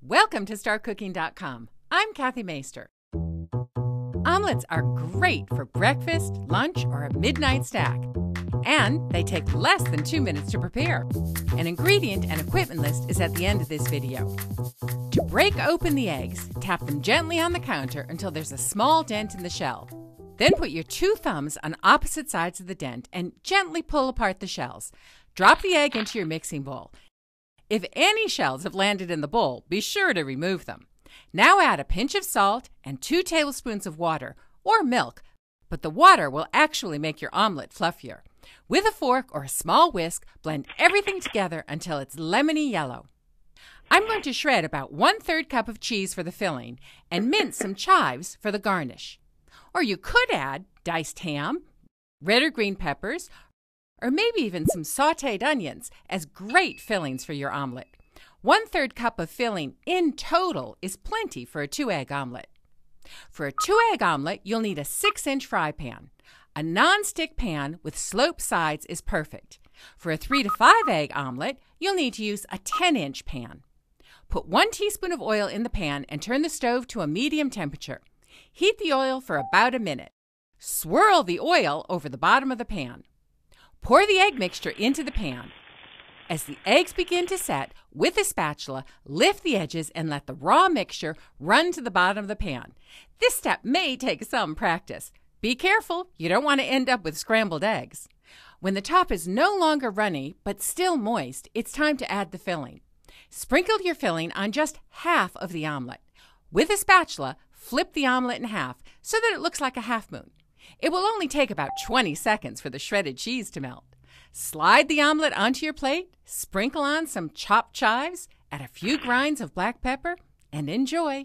Welcome to StartCooking.com. I'm Kathy Maister. Omelets are great for breakfast, lunch, or a midnight snack. And they take less than two minutes to prepare. An ingredient and equipment list is at the end of this video. To break open the eggs, tap them gently on the counter until there's a small dent in the shell. Then put your two thumbs on opposite sides of the dent and gently pull apart the shells. Drop the egg into your mixing bowl. If any shells have landed in the bowl, be sure to remove them. Now add a pinch of salt and two tablespoons of water or milk, but the water will actually make your omelet fluffier. With a fork or a small whisk, blend everything together until it's lemony yellow. I'm going to shred about one third cup of cheese for the filling and mince some chives for the garnish. Or you could add diced ham, red or green peppers, or maybe even some sauteed onions as great fillings for your omelet. One third cup of filling in total is plenty for a two egg omelet. For a two egg omelet, you'll need a six inch fry pan. A non-stick pan with sloped sides is perfect. For a three to five egg omelet, you'll need to use a 10 inch pan. Put one teaspoon of oil in the pan and turn the stove to a medium temperature. Heat the oil for about a minute. Swirl the oil over the bottom of the pan. Pour the egg mixture into the pan. As the eggs begin to set, with a spatula, lift the edges and let the raw mixture run to the bottom of the pan. This step may take some practice. Be careful, you don't want to end up with scrambled eggs. When the top is no longer runny but still moist, it's time to add the filling. Sprinkle your filling on just half of the omelet. With a spatula, flip the omelet in half so that it looks like a half moon. It will only take about 20 seconds for the shredded cheese to melt. Slide the omelet onto your plate, sprinkle on some chopped chives, add a few grinds of black pepper, and enjoy.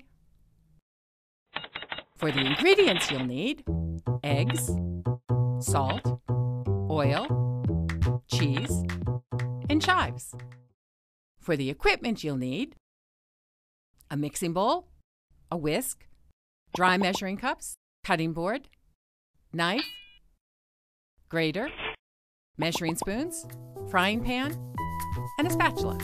For the ingredients you'll need eggs, salt, oil, cheese, and chives. For the equipment you'll need a mixing bowl, a whisk, dry measuring cups, cutting board, knife, grater, measuring spoons, frying pan, and a spatula.